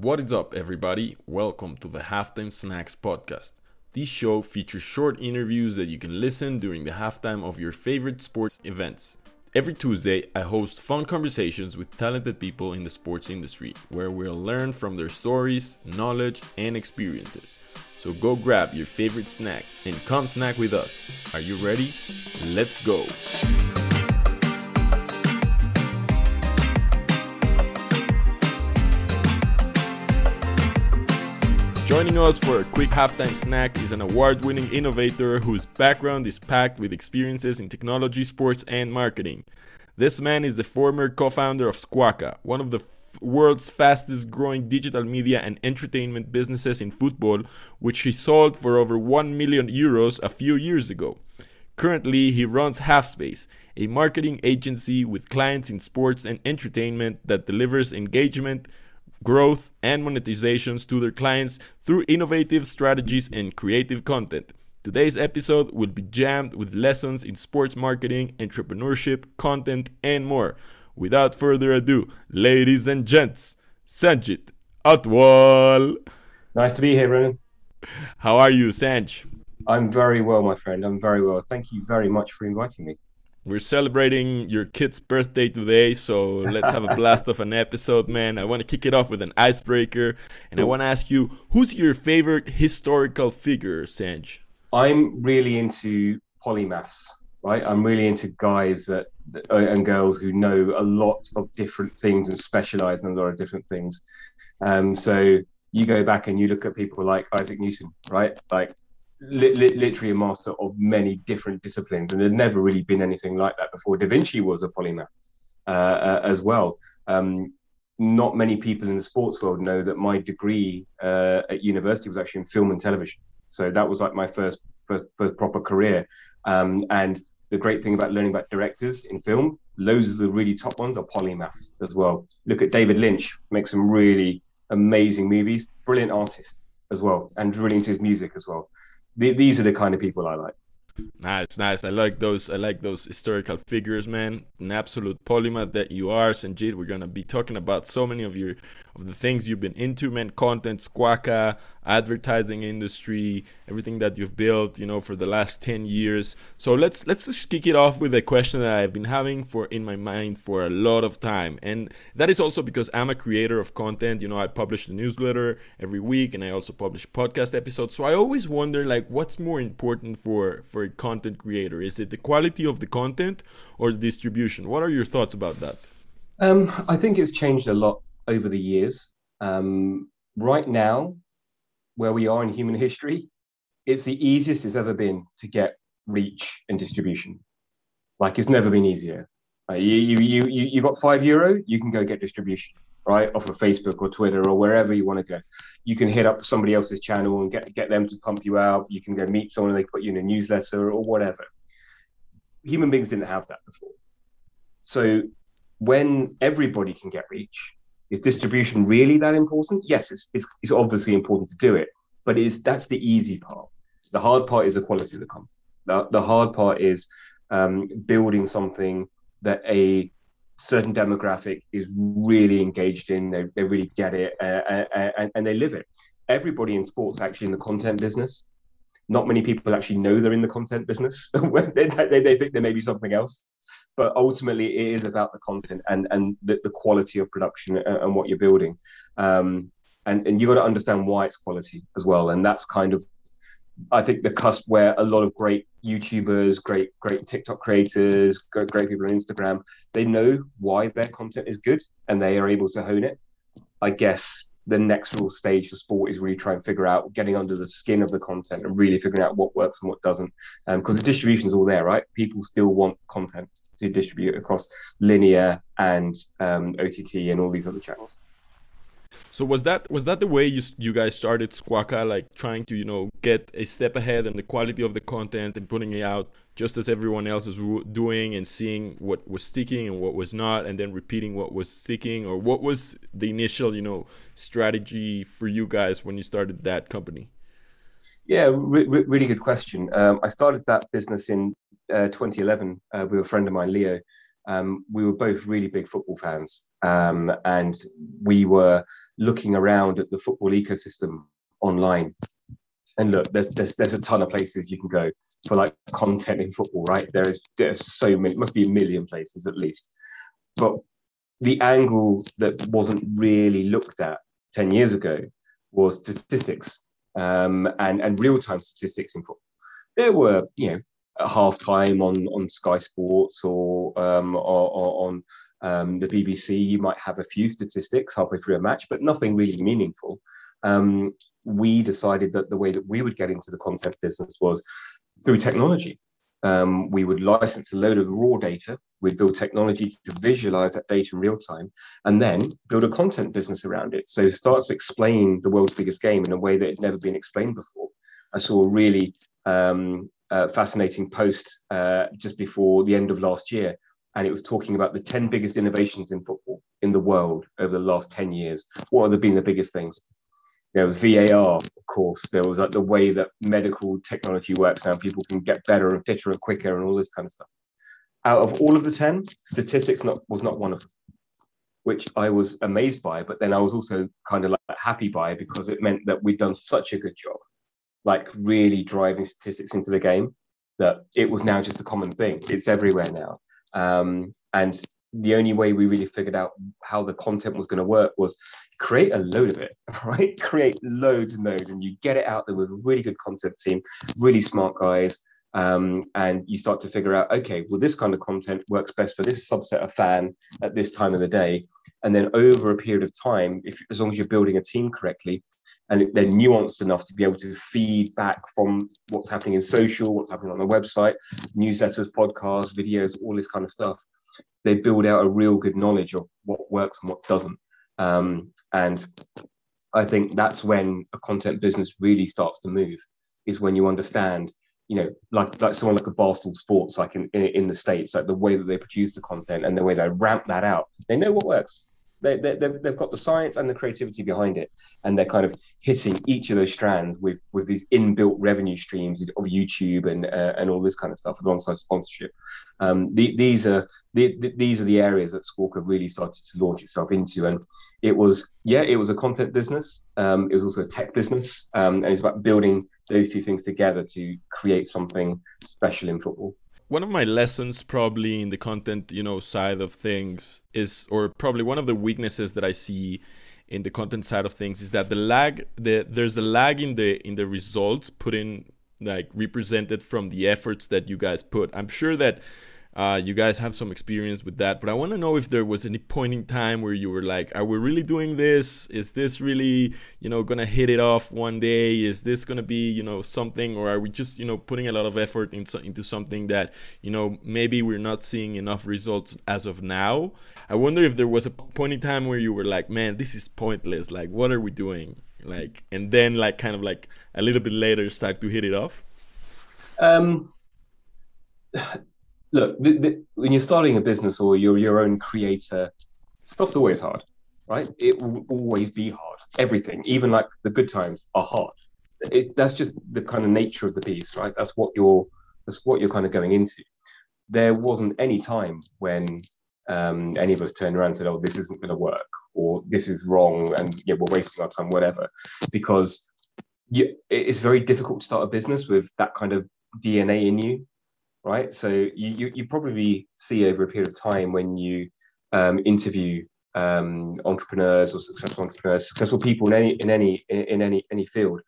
What is up, everybody? Welcome to the Halftime Snacks podcast. This show features short interviews that you can listen during the halftime of your favorite sports events. Every Tuesday, I host fun conversations with talented people in the sports industry where we'll learn from their stories, knowledge, and experiences. So go grab your favorite snack and come snack with us. Are you ready? Let's go! Joining us for a quick halftime snack is an award winning innovator whose background is packed with experiences in technology, sports, and marketing. This man is the former co founder of Squawka, one of the world's fastest growing digital media and entertainment businesses in football, which he sold for over 1 million euros a few years ago. Currently, he runs Halfspace, a marketing agency with clients in sports and entertainment that delivers engagement, growth, and monetizations to their clients through innovative strategies and creative content. Today's episode will be jammed with lessons in sports marketing, entrepreneurship, content, and more. Without further ado, ladies and gents, Sanjit Atwal. Nice to be here, Ronen. How are you, Sanj? I'm very well, my friend. I'm very well. Thank you very much for inviting me. We're celebrating your kid's birthday today, so let's have a blast of an episode, man. I want to kick it off with an icebreaker, and I want to ask you who's your favorite historical figure, Sanj? I'm really into polymaths, right? I'm really into guys that, uh, and girls who know a lot of different things and specialize in a lot of different things. Um, so you go back and you look at people like Isaac Newton, right? Like li- li- literally a master of many different disciplines, and there'd never really been anything like that before. Da Vinci was a polymath uh, uh, as well. Um, not many people in the sports world know that my degree uh, at university was actually in film and television. So that was like my first first, first proper career. Um, and the great thing about learning about directors in film, loads of the really top ones are polymaths as well. Look at David Lynch, makes some really amazing movies, brilliant artist as well, and really into his music as well th- these are the kind of people I like. Nice, nice. I like those. I like those historical figures, man. An absolute polymath that you are, Sanjit. We're gonna be talking about so many of your of the things you've been into, man. Content, Squawka, advertising industry, everything that you've built, you know, for the last ten years. So let's let's just kick it off with a question that I've been having for in my mind for a lot of time, and that is also because I'm a creator of content. You know, I publish the newsletter every week, and I also publish podcast episodes. So I always wonder, like, what's more important for for a content creator? Is it the quality of the content or the distribution? What are your thoughts about that? Um, I think it's changed a lot over the years. Um, right now, where we are in human history, it's the easiest it's ever been to get reach and distribution. Like it's never been easier. You, you, you, you, you got five euro, you can go get distribution, right? Off of Facebook or Twitter or wherever you want to go. You can hit up somebody else's channel and get, get them to pump you out. You can go meet someone and they put you in a newsletter or whatever. Human beings didn't have that before. So when everybody can get reach, is distribution really that important? Yes, it's, it's, it's obviously important to do it, but it is that's the easy part. The hard part is the quality of the content. The, the hard part is um, building something that a certain demographic is really engaged in. They, they really get it uh, uh, and, and they live it. Everybody in sports actually in the content business. Not many people actually know they're in the content business. they, they, they think there may be something else but ultimately it is about the content and and the, the quality of production and, and what you're building um, and and you got to understand why it's quality as well and that's kind of I think the cusp where a lot of great YouTubers, great great TikTok creators, great people on Instagram, they know why their content is good and they are able to hone it. I guess the next real stage for sport is really trying to figure out getting under the skin of the content and really figuring out what works and what doesn't. Because um, the distribution is all there, right? People still want content to distribute across linear and um, OTT and all these other channels. So was that was that the way you you guys started Squawka, like trying to you know get a step ahead in the quality of the content and putting it out just as everyone else is doing and seeing what was sticking and what was not, and then repeating what was sticking, or what was the initial you know strategy for you guys when you started that company? Yeah, re- re- really good question. Um, I started that business in uh, 2011 uh, with a friend of mine, Leo. Um, we were both really big football fans, um, and we were looking around at the football ecosystem online. And look, there's, there's there's a ton of places you can go for like content in football, right? There is there's so many, must be a million places at least. But the angle that wasn't really looked at 10 years ago was statistics um, and, and real-time statistics in football. There were, you know, at half time on, on Sky Sports or, um, or, or on um, the BBC, you might have a few statistics halfway through a match, but nothing really meaningful. Um, we decided that the way that we would get into the content business was through technology. Um, we would license a load of raw data. We'd build technology to visualize that data in real time and then build a content business around it. So start to explain the world's biggest game in a way that had never been explained before. I saw a really um, uh, fascinating post uh, just before the end of last year, and it was talking about the 10 biggest innovations in football in the world over the last 10 years. What have been the biggest things? there was VAR, of course. There was like the way that medical technology works now. People can get better and fitter and quicker and all this kind of stuff. Out of all of the 10, statistics not, was not one of them, which I was amazed by. But then I was also kind of like happy by because it meant that we'd done such a good job, like really driving statistics into the game that it was now just a common thing. It's everywhere now. Um, and the only way we really figured out how the content was going to work was create a load of it, right? Create loads and loads, and you get it out there with a really good content team, really smart guys, um, and you start to figure out, okay, well, this kind of content works best for this subset of fan at this time of the day, and then over a period of time, if as long as you're building a team correctly, and they're nuanced enough to be able to feed back from what's happening in social, what's happening on the website, newsletters, podcasts, videos, all this kind of stuff they build out a real good knowledge of what works and what doesn't. Um, and I think that's when a content business really starts to move, is when you understand, you know, like like someone like a Barstool Sports, like in, in, in the States, like the way that they produce the content and the way they ramp that out. They know what works. They, they, they've got the science and the creativity behind it and they're kind of hitting each of those strands with with these inbuilt revenue streams of youtube and uh, and all this kind of stuff alongside sponsorship. Um, the, these are the, the, these are the areas that squawka really started to launch itself into and it was yeah it was a content business. Um, it was also a tech business. Um, and it's about building those two things together to create something special in football. One of my lessons probably in the content you know side of things is or probably one of the weaknesses that i see in the content side of things is that the lag the there's a lag in the in the results put in like represented from the efforts that you guys put. I'm sure that uh, you guys have some experience with that, but I want to know if there was any point in time where you were like, "Are we really doing this? Is this really, you know, gonna hit it off one day? Is this gonna be, you know, something, or are we just, you know, putting a lot of effort into into something that, you know, maybe we're not seeing enough results as of now?" I wonder if there was a point in time where you were like, "Man, this is pointless. Like, what are we doing?" Like, and then like kind of like a little bit later start to hit it off. Um look, the, the, when you're starting a business or you're your own creator, stuff's always hard, right? It will always be hard. Everything, even like the good times, are hard. It, that's just the kind of nature of the beast, right? That's what you're that's what you're kind of going into. There wasn't any time when um, any of us turned around and said, "Oh, this isn't going to work," or "This is wrong," and yeah, we're wasting our time, whatever, because you, it's very difficult to start a business with that kind of DNA in you right? So you, you, you probably see over a period of time when you um, interview um, entrepreneurs or successful entrepreneurs, successful people in any in any in any any field,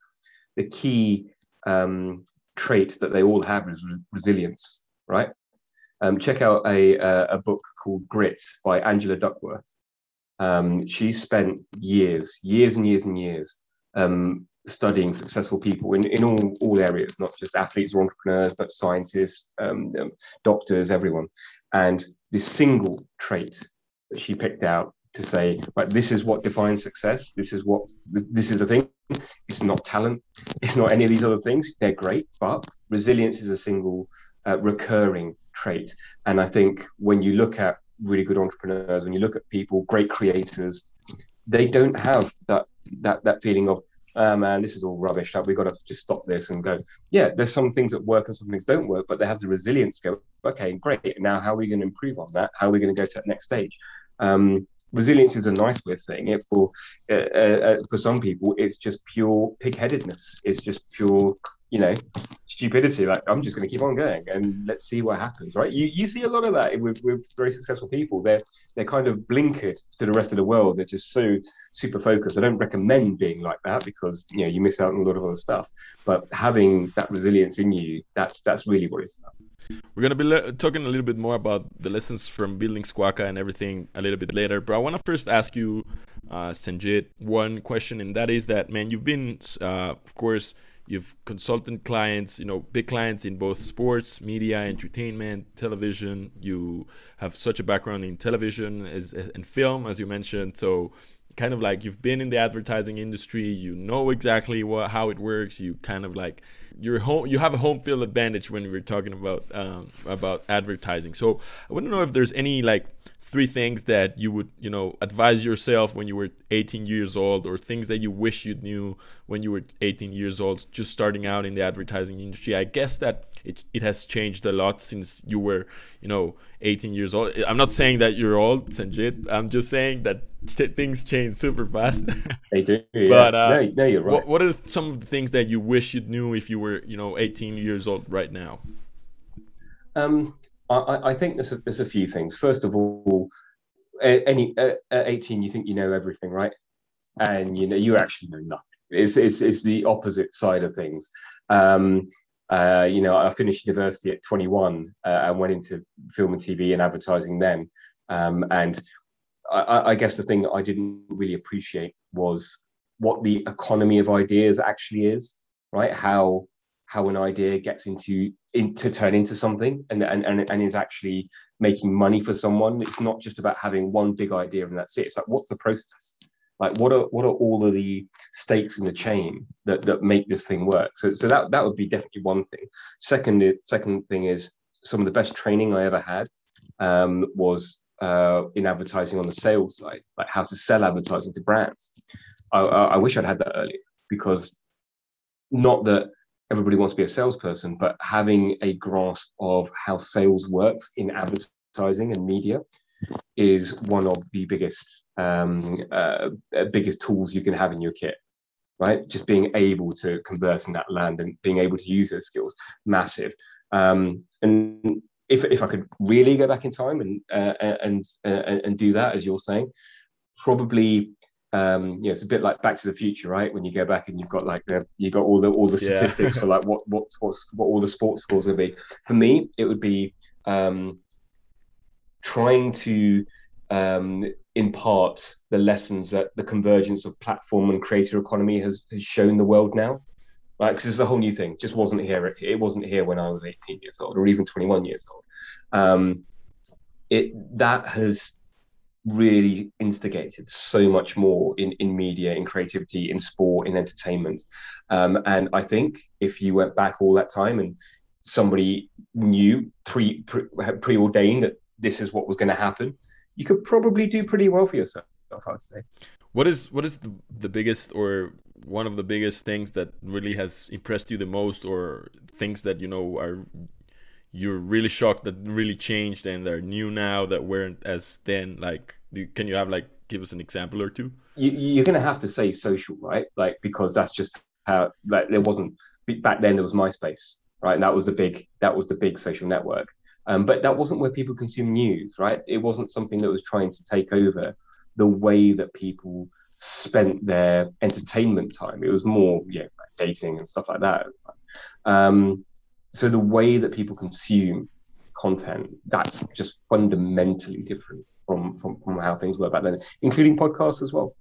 the key um, trait that they all have is resilience, right? Um, check out a, a book called Grit by Angela Duckworth. Um, she spent years, years and years and years um, studying successful people in, in all, all areas, not just athletes or entrepreneurs, but scientists, um, um, doctors, everyone. And this single trait that she picked out to say, but this is what defines success. This is what this is the thing. It's not talent. It's not any of these other things. They're great, but resilience is a single uh, recurring trait. And I think when you look at really good entrepreneurs, when you look at people, great creators, they don't have that that that feeling of oh man, this is all rubbish. We've got to just stop this and go, yeah, there's some things that work and some things don't work, but they have the resilience to go, okay, great. Now, how are we going to improve on that? How are we going to go to that next stage? Um, resilience is a nice way of saying it. For uh, uh, uh for some people, it's just pure pigheadedness. It's just pure, you know, stupidity. Like I'm just going to keep on going and let's see what happens. Right? You you see a lot of that with, with very successful people. They're they're kind of blinkered to the rest of the world. They're just so super focused. I don't recommend being like that because you know you miss out on a lot of other stuff. But having that resilience in you, that's that's really what it's about. We're gonna be le- talking a little bit more about the lessons from building Squawka and everything a little bit later. But I want to first ask you, uh, Sanjit, one question, and that is that man, you've been, uh, of course, you've consultant clients, you know, big clients in both sports, media, entertainment, television. You have such a background in television as and film, as you mentioned. So kind of like you've been in the advertising industry you know exactly what how it works you kind of like you're home you have a home field advantage when we're talking about um, about advertising. So i want to know if there's any like three things that you would you know advise yourself when you were 18 years old or things that you wish you knew when you were 18 years old just starting out in the advertising industry. I guess that it, it has changed a lot since you were you know 18 years old. I'm not saying that you're old sanjit. I'm just saying that things change super fast. They do yeah. but uh, no, no, you're right. what, what are some of the things that you wish you knew if you were you know 18 years old right now? Um I, I think there's a, there's a few things. First of all, any at 18, you think you know everything, right? And you know you actually know nothing. It's it's, it's the opposite side of things. Um, uh, you know, I finished university at 21 uh, and went into film and TV and advertising then. Um, and I, I, guess the thing that I didn't really appreciate was what the economy of ideas actually is, right? How how an idea gets into in, to turn into something and, and and and is actually making money for someone. It's not just about having one big idea and that's it. It's like what's the process? Like what are what are all of the stakes in the chain that that make this thing work? So so that that would be definitely one thing. Second second thing is some of the best training I ever had um, was uh, in advertising on the sales side, like how to sell advertising to brands. I, I wish I'd had that earlier because not that everybody wants to be a salesperson, but having a grasp of how sales works in advertising and media is one of the biggest um, uh, biggest tools you can have in your kit right? Just being able to converse in that land and being able to use those skills massive. Um, and if, if i could really go back in time and uh, and uh, and do that as you're saying probably um, you know, it's a bit like Back to the Future, right? When you go back and you've got like the you got all the all the statistics yeah. for like what what what's what all the sports scores would be. For me, it would be um, trying to um, impart the lessons that the convergence of platform and creator economy has has shown the world now. Right, because it's a whole new thing. Just wasn't here. It, it wasn't here when I was 18 years old, or even 21 years old. Um, it that has really instigated so much more in, in media, in creativity, in sport, in entertainment. Um, and I think if you went back all that time and somebody knew pre, pre preordained that this is what was going to happen, you could probably do pretty well for yourself. I'd say. What is what is the, the biggest or one of the biggest things that really has impressed you the most, or things that you know are you're really shocked that really changed and they're new now that weren't as then like can you have like give us an example or two? You, are gonna have to say social right? Like because that's just how like there wasn't back then there was myspace right? And that was the big that was the big social network. Um, but that wasn't where people consume news right? It wasn't something that was trying to take over the way that people spent their entertainment time. It was more yeah dating and stuff like that. Um, so the way that people consume content that's just fundamentally different from, from from how things were back then including podcasts as well.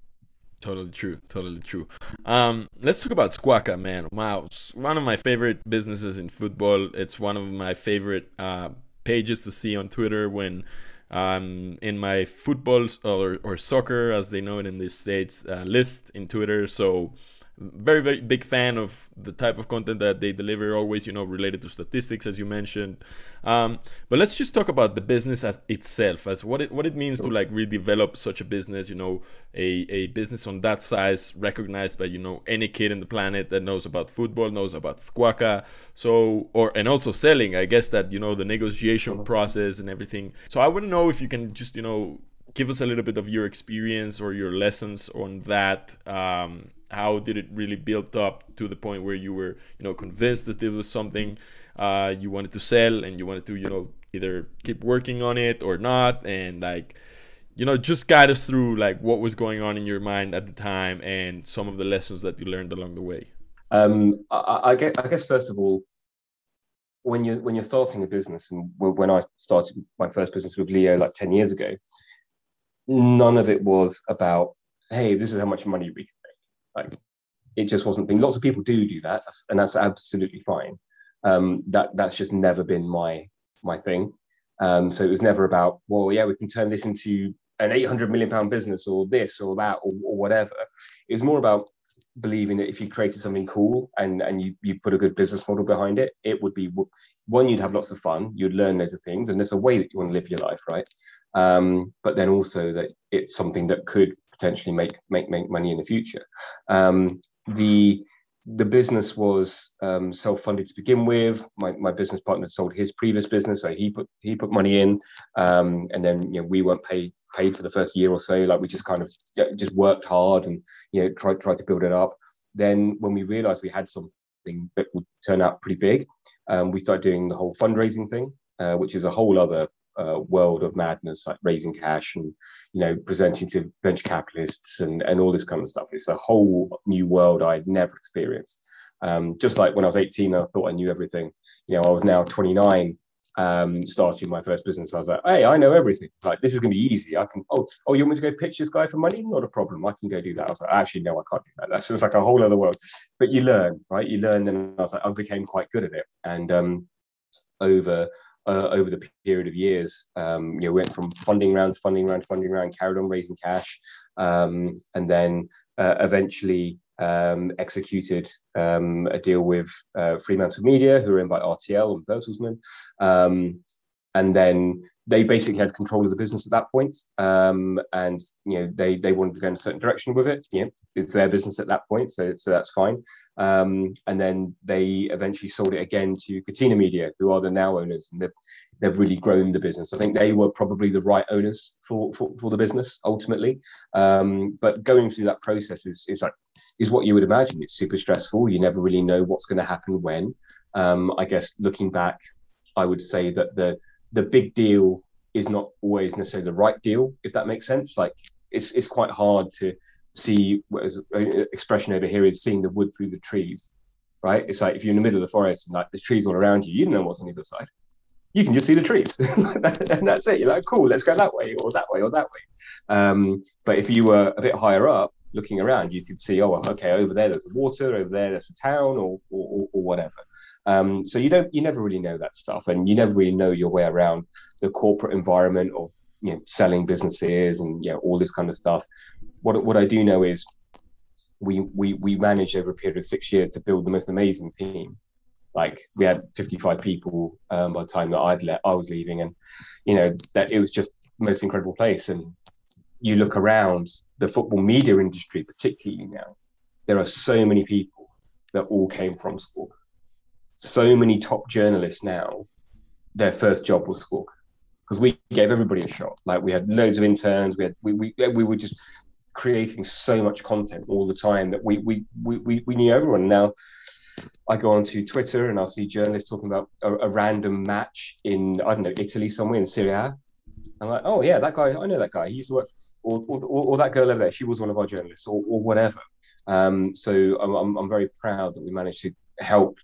Totally true. Totally true. Um let's talk about squawka man. Wow. One of my favorite businesses in football. It's one of my favorite uh pages to see on twitter when um in my football or, or soccer as they know it in the states uh, list in twitter. So very very big fan of the type of content that they deliver always you know related to statistics as you mentioned. Um, but let's just talk about the business as itself as what it what it means to like redevelop such a business you know a, a business on that size recognized by you know any kid in the planet that knows about football knows about squawka so or and also selling i guess that you know the negotiation process and everything. So i want to know if you can just you know give us a little bit of your experience or your lessons on that. Um, how did it really build up to the point where you were, you know, convinced that there was something uh, you wanted to sell and you wanted to, you know, either keep working on it or not, and like, you know, just guide us through like what was going on in your mind at the time and some of the lessons that you learned along the way. Um, I, I, guess, I guess first of all, when you're when you're starting a business, and when I started my first business with Leo like ten years ago, none of it was about hey, this is how much money we. Like it just wasn't. Thing. Lots of people do do that, and that's absolutely fine. Um, that that's just never been my my thing. Um, so it was never about well, yeah, we can turn this into an 800 million pound business or this or that or, or whatever. It was more about believing that if you created something cool and and you you put a good business model behind it, it would be one you'd have lots of fun, you'd learn loads of things, and there's a way that you want to live your life, right? Um, but then also that it's something that could potentially make make make money in the future. Um, the the business was um, self-funded to begin with. My, my business partner sold his previous business, so he put he put money in, um, and then you know we weren't paid paid for the first year or so. Like we just kind of just worked hard and you know tried tried to build it up. Then when we realised we had something that would turn out pretty big, um, we started doing the whole fundraising thing, uh, which is a whole other world of madness, like raising cash and you know presenting to venture capitalists and and all this kind of stuff. It's a whole new world I'd never experienced. Um, just like when I was 18, I thought I knew everything. You know, I was now 29, um, starting my first business. I was like, hey, I know everything. Like this is going to be easy. I can. Oh, oh, you want me to go pitch this guy for money? Not a problem. I can go do that. I was like, actually, no, I can't do that. That's just like a whole other world. But you learn, right? You learn, and I was like, I became quite good at it. And um, over uh, over the period of years. Um, you know, went from funding round to funding round to funding round, carried on raising cash, um, and then uh, eventually um, executed um, a deal with uh, Fremantle Media, who are owned by RTL and Bertelsmann, um, and then they basically had control of the business at that point, um, and you know they they wanted to go in a certain direction with it. Know, it's their business at that point, so so that's fine. Um, and then they eventually sold it again to Catena Media, who are the now owners, and they've they've really grown the business. I think they were probably the right owners for for, for the business ultimately. Um, but going through that process is is like is what you would imagine. It's super stressful. You never really know what's going to happen when. Um, I guess looking back, I would say that the the big deal is not always necessarily the right deal, if that makes sense. Like it's it's quite hard to see what is an expression over here is seeing the wood through the trees, right? It's like if you're in the middle of the forest and like there's trees all around you, you don't know what's on either side. You can just see the trees, and that's it. You're like, cool, let's go that way or that way or that way. Um, but if you were a bit higher up, looking around, you could see, oh, okay, over there there's a water, over there there's a town, or or, or whatever. Um, so you don't, you never really know that stuff, and you never really know your way around the corporate environment of you know selling businesses and you know all this kind of stuff. What what I do know is we we we managed over a period of six years to build the most amazing team. Like we had 55 people um, by the time that I'd let I was leaving, and you know that it was just most incredible place. And you look around the football media industry, particularly now, there are so many people that all came from Squawk. So many top journalists now, their first job was Squawk because we gave everybody a shot. Like we had loads of interns, we had we we, we were just creating so much content all the time that we we we, we knew everyone. Now I go onto Twitter and I'll see journalists talking about a, a random match in I don't know Italy somewhere in Serie A I'm like, oh yeah, that guy, I know that guy. He used to work, or, or, or, that girl over there, she was one of our journalists, or, or whatever. Um, so I'm, I'm very proud that we managed to help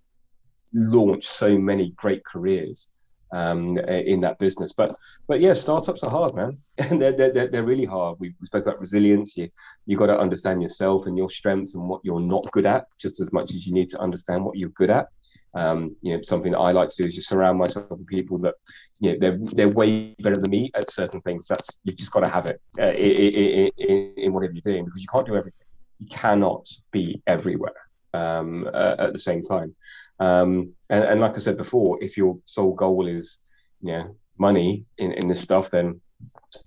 launch so many great careers um, in that business. But but yeah, startups are hard, man. they're, they're, they're really hard. We, spoke about resilience. You you got to understand yourself and your strengths and what you're not good at, just as much as you need to understand what you're good at. Um, you know, something that I like to do is just surround myself with people that you know they're they're way better than me at certain things. That's you've just got to have it uh, in, in, in whatever you're doing because you can't do everything. You cannot be everywhere um, uh, at the same time. Um, and, and, like I said before, if your sole goal is, you know, money in, in this stuff, then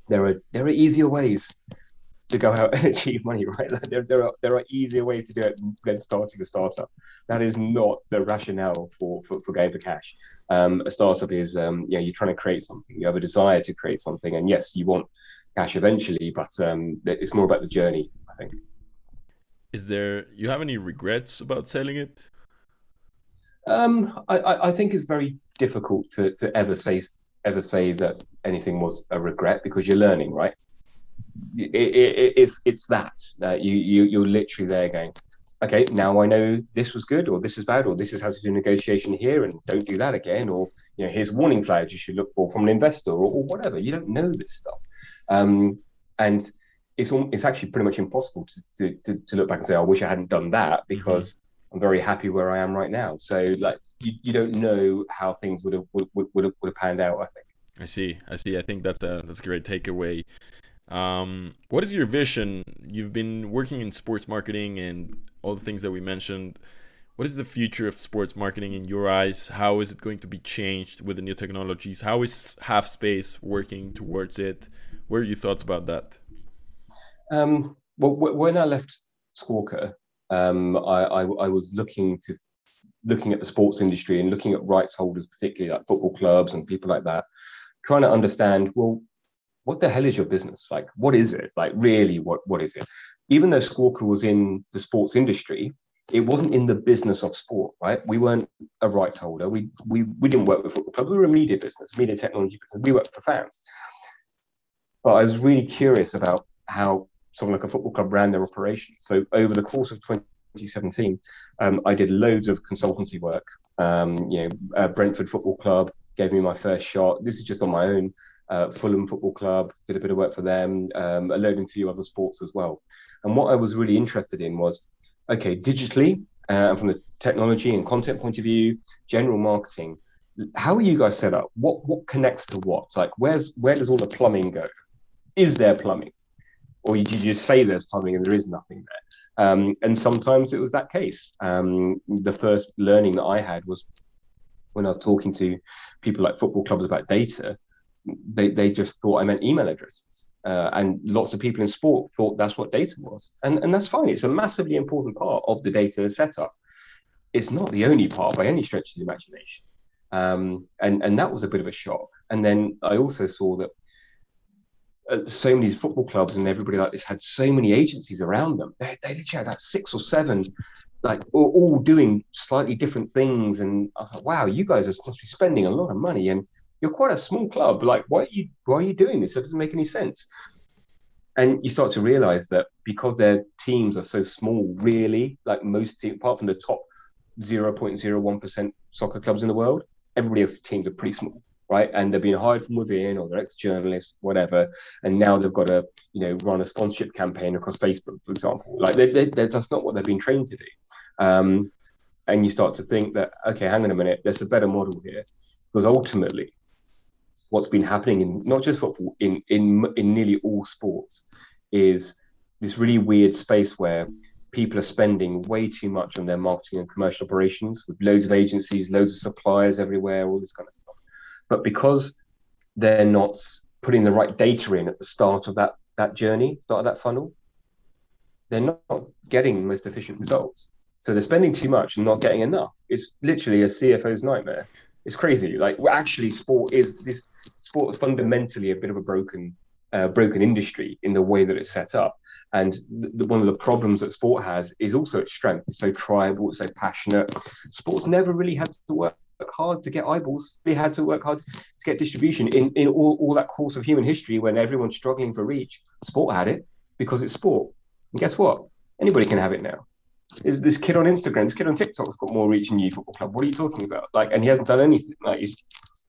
there are there are easier ways to go out and achieve money, right? There, there are there are easier ways to do it than starting a startup. That is not the rationale for for, for going for cash. Um, a startup is, um, you know, you're trying to create something. You have a desire to create something, and yes, you want cash eventually, but um, it's more about the journey, I think. Is there you have any regrets about selling it? Um, I, I think it's very difficult to, to ever say ever say that anything was a regret because you're learning, right? It, it, it's it's that uh, you you you're literally there going, okay, now I know this was good or this is bad or this is how to do negotiation here and don't do that again or you know here's warning flags you should look for from an investor or, or whatever. You don't know this stuff, um, and it's it's actually pretty much impossible to, to, to look back and say I wish I hadn't done that mm-hmm. because. I'm very happy where I am right now. So, like, you, you don't know how things would have would, would, have, would have panned out. I think. I see. I see. I think that's a that's a great takeaway. Um, what is your vision? You've been working in sports marketing and all the things that we mentioned. What is the future of sports marketing in your eyes? How is it going to be changed with the new technologies? How is Halfspace working towards it? What are your thoughts about that? Um, well, when I left Squawka, um, I, I, I was looking to looking at the sports industry and looking at rights holders, particularly like football clubs and people like that, trying to understand well what the hell is your business? Like, what is it? Like, really, what, what is it? Even though Squawka was in the sports industry, it wasn't in the business of sport, right? We weren't a rights holder. We we we didn't work with football clubs. We were a media business, media technology business. We worked for fans. But I was really curious about how something like a football club ran their operation. So over the course of 2017, um, I did loads of consultancy work. Um, you know, uh, Brentford Football Club gave me my first shot. This is just on my own uh, Fulham Football Club, did a bit of work for them, um, a load and few other sports as well. And what I was really interested in was, okay, digitally, uh, from the technology and content point of view, general marketing, how are you guys set up? What what connects to what? Like, where's where does all the plumbing go? Is there plumbing, or you just say there's plumbing and there is nothing there? Um, and sometimes it was that case. Um, the first learning that I had was when I was talking to people like football clubs about data they, they just thought I meant email addresses. Uh, and lots of people in sport thought that's what data was. And, and that's fine. It's a massively important part of the data setup. It's not the only part by any stretch of the imagination. Um, and, and that was a bit of a shock. And then I also saw that so many football clubs and everybody like this had so many agencies around them. They, they literally had like six or seven, like all, all doing slightly different things. And I was like, wow, you guys are supposed to be spending a lot of money. And you're quite a small club. Like, why are you why are you doing this? It doesn't make any sense. And you start to realize that because their teams are so small, really, like most teams, apart from the top 0.01% soccer clubs in the world, everybody else's teams are pretty small, right? And they're being hired from within or they're ex-journalists, whatever. And now they've got to, you know, run a sponsorship campaign across Facebook, for example. Like they, they, that's not what they've been trained to do. Um, and you start to think that, okay, hang on a minute, there's a better model here. Because ultimately, what's been happening in not just football in in in nearly all sports is this really weird space where people are spending way too much on their marketing and commercial operations with loads of agencies, loads of suppliers everywhere, all this kind of stuff. But because they're not putting the right data in at the start of that that journey, start of that funnel, they're not getting the most efficient results. So they're spending too much and not getting enough. It's literally a CFO's nightmare it's crazy. Like well, actually, sport is this sport is fundamentally a bit of a broken uh, broken industry in the way that it's set up. And the, one of the problems that sport has is also its strength. It's so tribal, it's so passionate. Sports never really had to work hard to get eyeballs. They had to work hard to get distribution. In in all, all that course of human history, when everyone's struggling for reach, sport had it because it's sport. And guess what? Anybody can have it now is this kid on Instagram, this kid on TikTok's got more reach than you football club. What are you talking about? Like, and he hasn't done anything. Like, he's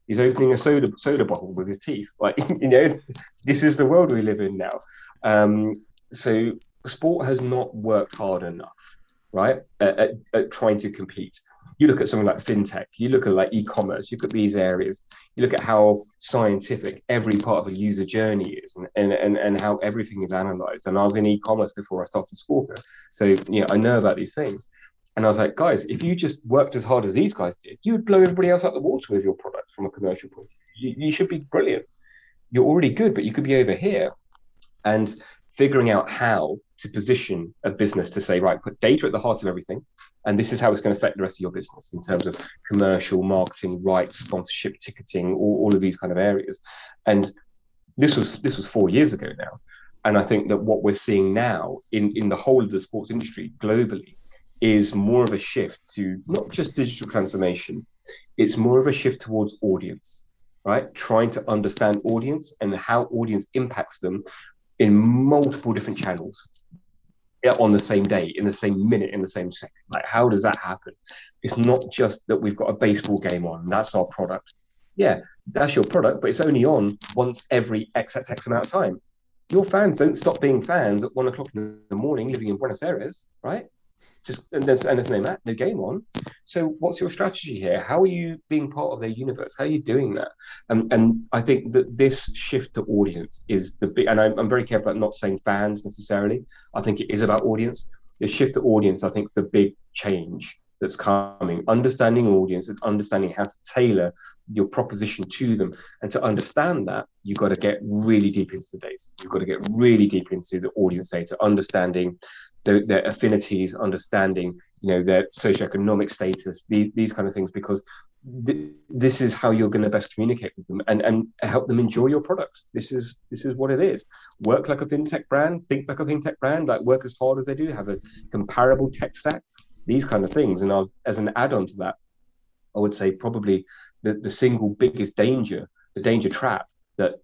he's opening a soda soda bottle with his teeth. Like, you know, this is the world we live in now. Um, so sport has not worked hard enough, right, at, at, at trying to compete you look at something like fintech, you look at like e-commerce, you look at these areas, you look at how scientific every part of a user journey is and, and, and, and how everything is analyzed. And I was in e-commerce before I started Squawka. So, you know, I know about these things. And I was like, guys, if you just worked as hard as these guys did, you would blow everybody else out the water with your product from a commercial point of view. You, you should be brilliant. You're already good, but you could be over here. And figuring out how to position a business to say, right, put data at the heart of everything. And this is how it's going to affect the rest of your business in terms of commercial, marketing, rights, sponsorship, ticketing, all, all of these kind of areas. And this was this was four years ago now. And I think that what we're seeing now in, in the whole of the sports industry globally is more of a shift to not just digital transformation, it's more of a shift towards audience, right? Trying to understand audience and how audience impacts them in multiple different channels on the same day, in the same minute, in the same second. Like, how does that happen? It's not just that we've got a baseball game on, that's our product. Yeah, that's your product, but it's only on once every X, X, X amount of time. Your fans don't stop being fans at one o'clock in the morning living in Buenos Aires, right? Just and there's and there's no no game on. So what's your strategy here? How are you being part of their universe? How are you doing that? And and I think that this shift to audience is the big. And I'm, I'm very careful about not saying fans necessarily. I think it is about audience. The shift to audience, I think, is the big change that's coming. Understanding audience and understanding how to tailor your proposition to them. And to understand that, you've got to get really deep into the data. You've got to get really deep into the audience data, understanding their, their affinities, understanding you know their socioeconomic status, these, these kind of things, because th- this is how you're going to best communicate with them and, and help them enjoy your products. This is this is what it is. Work like a fintech brand, think like a fintech brand, like work as hard as they do, have a comparable tech stack, these kind of things. And I'll, as an add-on to that, I would say probably the, the single biggest danger, the danger trap that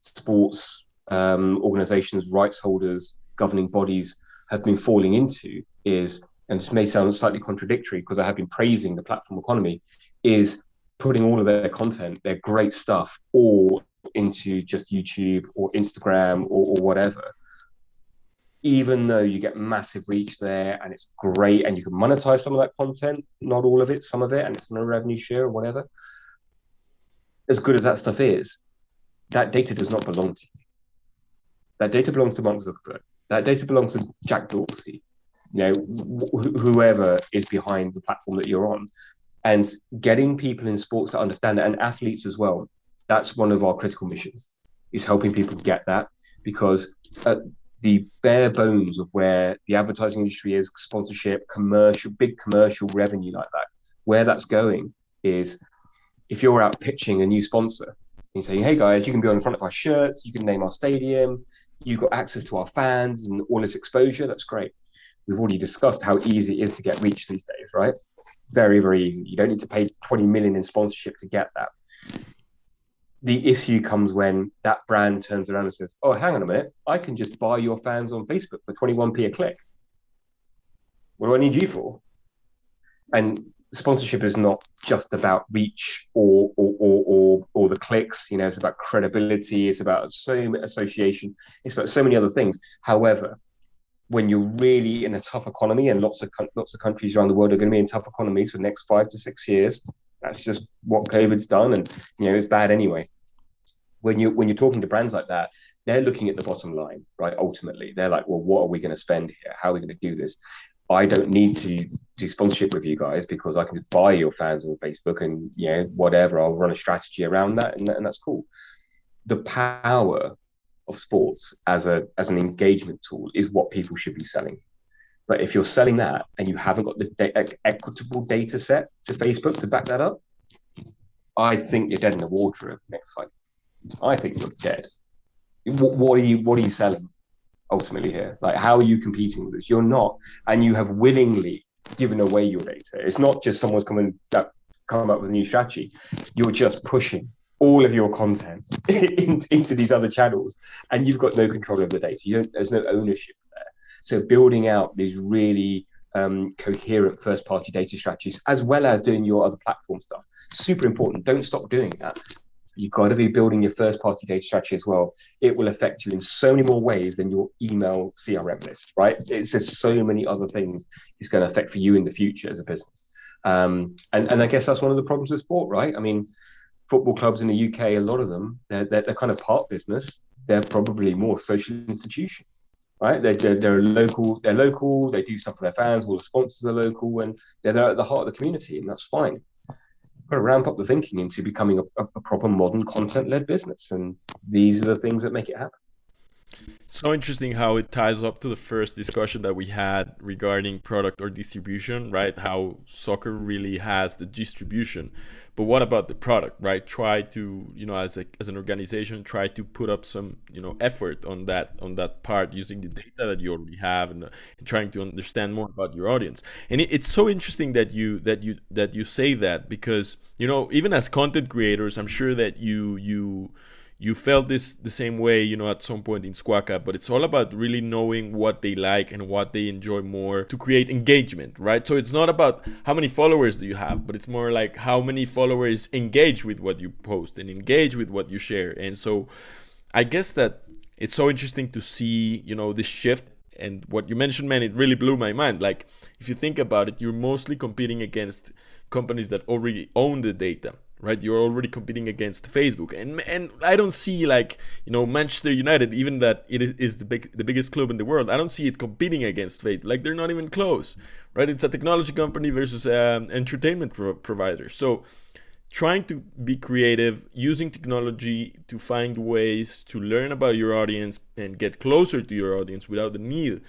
sports um, organizations, rights holders, governing bodies have been falling into is, and this may sound slightly contradictory because I have been praising the platform economy, is putting all of their content, their great stuff, all into just YouTube or Instagram or, or whatever. Even though you get massive reach there and it's great and you can monetize some of that content, not all of it, some of it, and it's a revenue share or whatever. As good as that stuff is, that data does not belong to you. That data belongs to Mark Zuckerberg. That data belongs to Jack Dorsey, you know, wh- whoever is behind the platform that you're on. And getting people in sports to understand it and athletes as well. That's one of our critical missions is helping people get that because at the bare bones of where the advertising industry is, sponsorship, commercial, big commercial revenue like that, where that's going is if you're out pitching a new sponsor and saying, hey guys, you can be on the front of our shirts, you can name our stadium, you've got access to our fans and all this exposure. That's great. We've already discussed how easy it is to get reach these days, right? Very, very easy. You don't need to pay 20 million in sponsorship to get that. The issue comes when that brand turns around and says, Oh, hang on a minute, I can just buy your fans on Facebook for 21p a click. What do I need you for? And sponsorship is not just about reach or or, or or or the clicks. You know, it's about credibility. It's about so association. It's about so many other things. However, when you're really in a tough economy, and lots of lots of countries around the world are going to be in tough economies for the next five to six years, that's just what COVID's done, and you know it's bad anyway. When you when you're talking to brands like that, they're looking at the bottom line, right? Ultimately, they're like, well, what are we going to spend here? How are we going to do this? I don't need to do sponsorship with you guys because I can just buy your fans on Facebook and you know whatever. I'll run a strategy around that, and, and that's cool. The power of sports as a as an engagement tool is what people should be selling. But if you're selling that and you haven't got the de- equitable data set to Facebook to back that up, I think you're dead in the water next five. I think you're dead. What, what are you What are you selling? Ultimately here? Like, how are you competing with this? You're not, and you have willingly given away your data. It's not just someone's coming that come up with a new strategy. You're just pushing all of your content into these other channels, and you've got no control of the data. You don't. There's no ownership there. So building out these really um, coherent first party data strategies as well as doing your other platform stuff. Super important. Don't stop doing that You've got to be building your first party data strategy as well. It will affect you in so many more ways than your email CRM list, right? It's just so many other things it's going to affect for you in the future as a business. Um, and, and I guess that's one of the problems with sport, right? I mean, football clubs in the UK, a lot of them, they're, they're, they're kind of part business. They're probably more social institution, right? They're, they're, they're, local, they're local, they do stuff for their fans, all the sponsors are local, and they're at the heart of the community, and that's fine ramp up the thinking into becoming a, a proper modern content led business. And these are the things that make it happen. So interesting how it ties up to the first discussion that we had regarding product or distribution, right? How soccer really has the distribution. But what about the product, right? Try to, you know, as a as an organization, try to put up some, you know, effort on that on that part using the data that you already have and, and trying to understand more about your audience. And it, it's so interesting that you that you that you say that because you know even as content creators, I'm sure that you you you felt this the same way, you know, at some point in Squawka, but it's all about really knowing what they like and what they enjoy more to create engagement, right? So it's not about how many followers do you have, but it's more like how many followers engage with what you post and engage with what you share. And so I guess that it's so interesting to see, you know, this shift and what you mentioned, man, it really blew my mind. Like, if you think about it, you're mostly competing against companies that already own the data right? You're already competing against Facebook, and and I don't see like you know Manchester United, even that it is, the big the biggest club in the world. I don't see it competing against Facebook. Like they're not even close, right? It's a technology company versus an entertainment pro- provider. So trying to be creative, using technology to find ways to learn about your audience and get closer to your audience without the need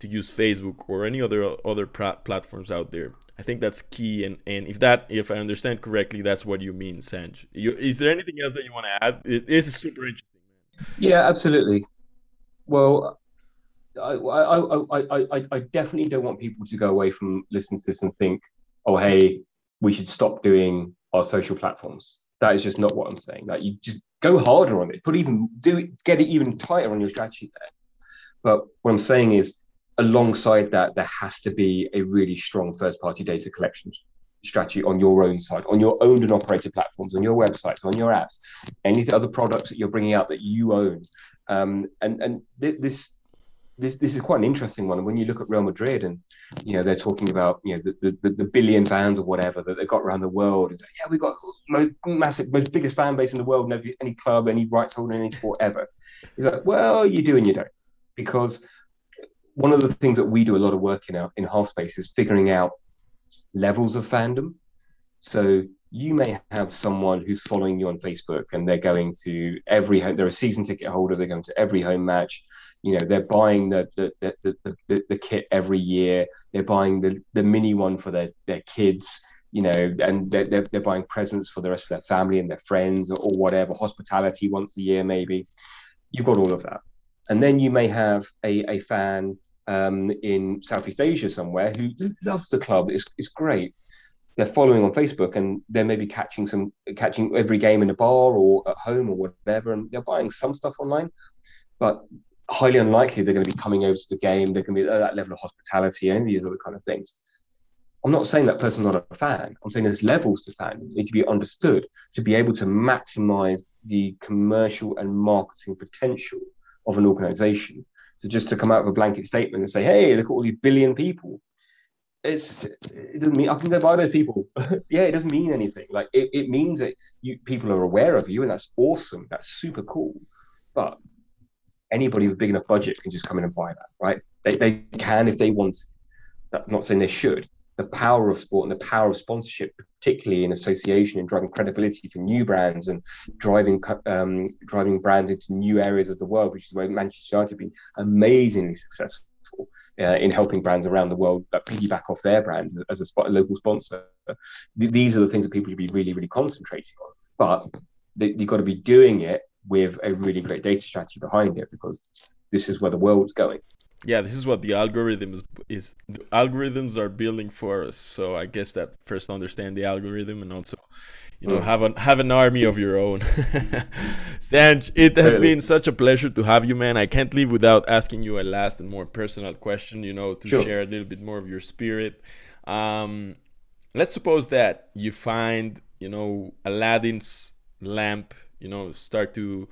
to use Facebook or any other other platforms out there. I think that's key, and, and if that if I understand correctly, that's what you mean, Sanj. You, is there anything else that you want to add? It is super interesting. Yeah, absolutely. Well, I, I, I, I, I definitely don't want people to go away from listening to this and think, oh, hey, we should stop doing our social platforms. That is just not what I'm saying. Like you just go harder on it, put even do it, get it even tighter on your strategy there. But what I'm saying is alongside that, there has to be a really strong first party data collection strategy on your own side, on your owned and operated platforms, on your websites, on your apps, any other products that you're bringing out that you own. Um, and and this this this is quite an interesting one. And when you look at Real Madrid and you know they're talking about you know the, the, the billion fans or whatever that they've got around the world, like, yeah, we've got most massive, most biggest fan base in the world, any, any club, any rights holder, any sport ever. It's like, well, you do and you don't, because one of the things that we do a lot of work in our in Halfspace is figuring out levels of fandom. So you may have someone who's following you on Facebook and they're going to every home, they're a season ticket holder, they're going to every home match. You know, they're buying the the, the, the, the, the kit every year, they're buying the, the mini one for their, their kids, you know, and they're, they're, they're buying presents for the rest of their family and their friends or, or whatever, hospitality once a year, maybe. You've got all of that. And then you may have a, a fan um, in Southeast Asia somewhere who loves the club. It's, it's great. They're following on Facebook and they're maybe catching some catching every game in a bar or at home or whatever, and they're buying some stuff online, but highly unlikely they're going to be coming over to the game. They're going to be at that level of hospitality and these other kind of things. I'm not saying that person's not a fan. I'm saying there's levels to fan They need to be understood to be able to maximize the commercial and marketing potential of an organization. So just to come out with a blanket statement and say, hey, look at all these billion people. It's it doesn't mean I can go buy those people. yeah, it doesn't mean anything. Like it, it means that you people are aware of you, and that's awesome. That's super cool. But anybody with a big enough budget can just come in and buy that, right? They, they can if they want. I'm not saying they should, the power of sport and the power of sponsorship, particularly in association and driving credibility for new brands and driving um, driving brands into new areas of the world, which is where Manchester United have been amazingly successful. Uh, in helping brands around the world piggyback off their brand as a, spot, a local sponsor. Th- these are the things that people should be really, really concentrating on. But you've got to be doing it with a really great data strategy behind it because this is where the world's going yeah, this is what the algorithms is. The algorithms are building for us. So I guess that first understand the algorithm and also, you know, mm. have an have an army of your own. Sanj, it has really? been such a pleasure to have you, man. I can't leave without asking you a last and more personal question. You know, to sure. share a little bit more of your spirit. Um, let's suppose that you find, you know, Aladdin's lamp. You know, start to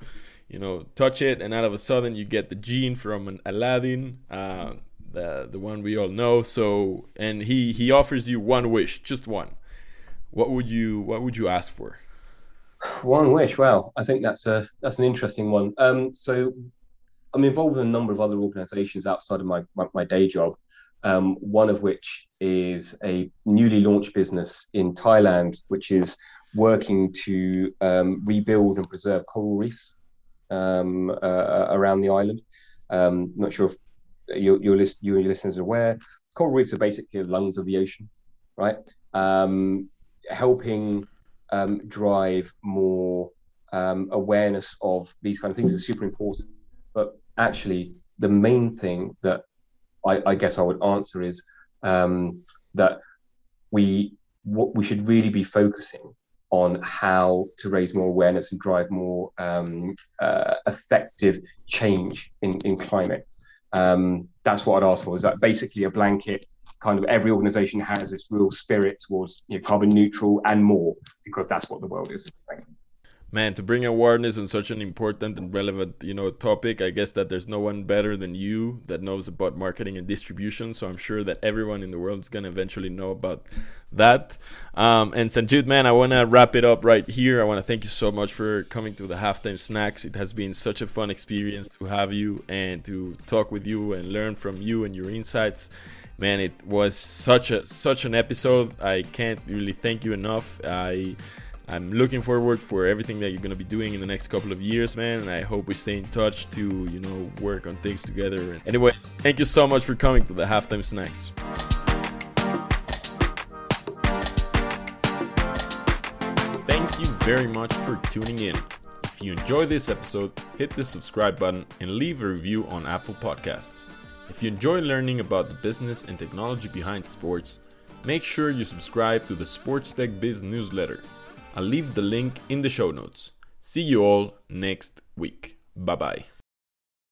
you know, touch it, and all of a sudden you get the gene from an Aladdin, uh, the the one we all know. So, and he he offers you one wish, just one. What would you What would you ask for? One wish. Well, I think that's a that's an interesting one. Um, so I'm involved in a number of other organisations outside of my my, my day job. Um, one of which is a newly launched business in Thailand, which is working to um, rebuild and preserve coral reefs um, uh, around the island. Um, not sure if your, your, list, you and your listeners are aware. Coral reefs are basically the lungs of the ocean, right? Um, helping um, drive more um, awareness of these kind of things is super important. But actually, the main thing that I, I guess I would answer is um, that we what we should really be focusing on how to raise more awareness and drive more um, uh, effective change in, in climate. Um, that's what I'd ask for. Is that basically a blanket kind of every organization has this real spirit towards you know, carbon neutral and more because that's what the world is. Man, to bring awareness on such an important and relevant, you know, topic, I guess that there's no one better than you that knows about marketing and distribution. So I'm sure that everyone in the world is gonna eventually know about that. Um, and Sanjit, man, I want to wrap it up right here. I want to thank you so much for coming to the halftime snacks. It has been such a fun experience to have you and to talk with you and learn from you and your insights man it was such a such an episode i can't really thank you enough i i'm looking forward for everything that you're to be doing in the next couple of years man and i hope we stay in touch to you know work on things together. Anyways thank you so much for coming to the halftime snacks. Thank you very much for tuning in. If you enjoyed this episode hit the subscribe button and leave a review on apple podcasts. If you enjoy learning about the business and technology behind sports, make sure you subscribe to the Sports Tech Biz newsletter. I'll leave the link in the show notes. See you all next week. Bye bye.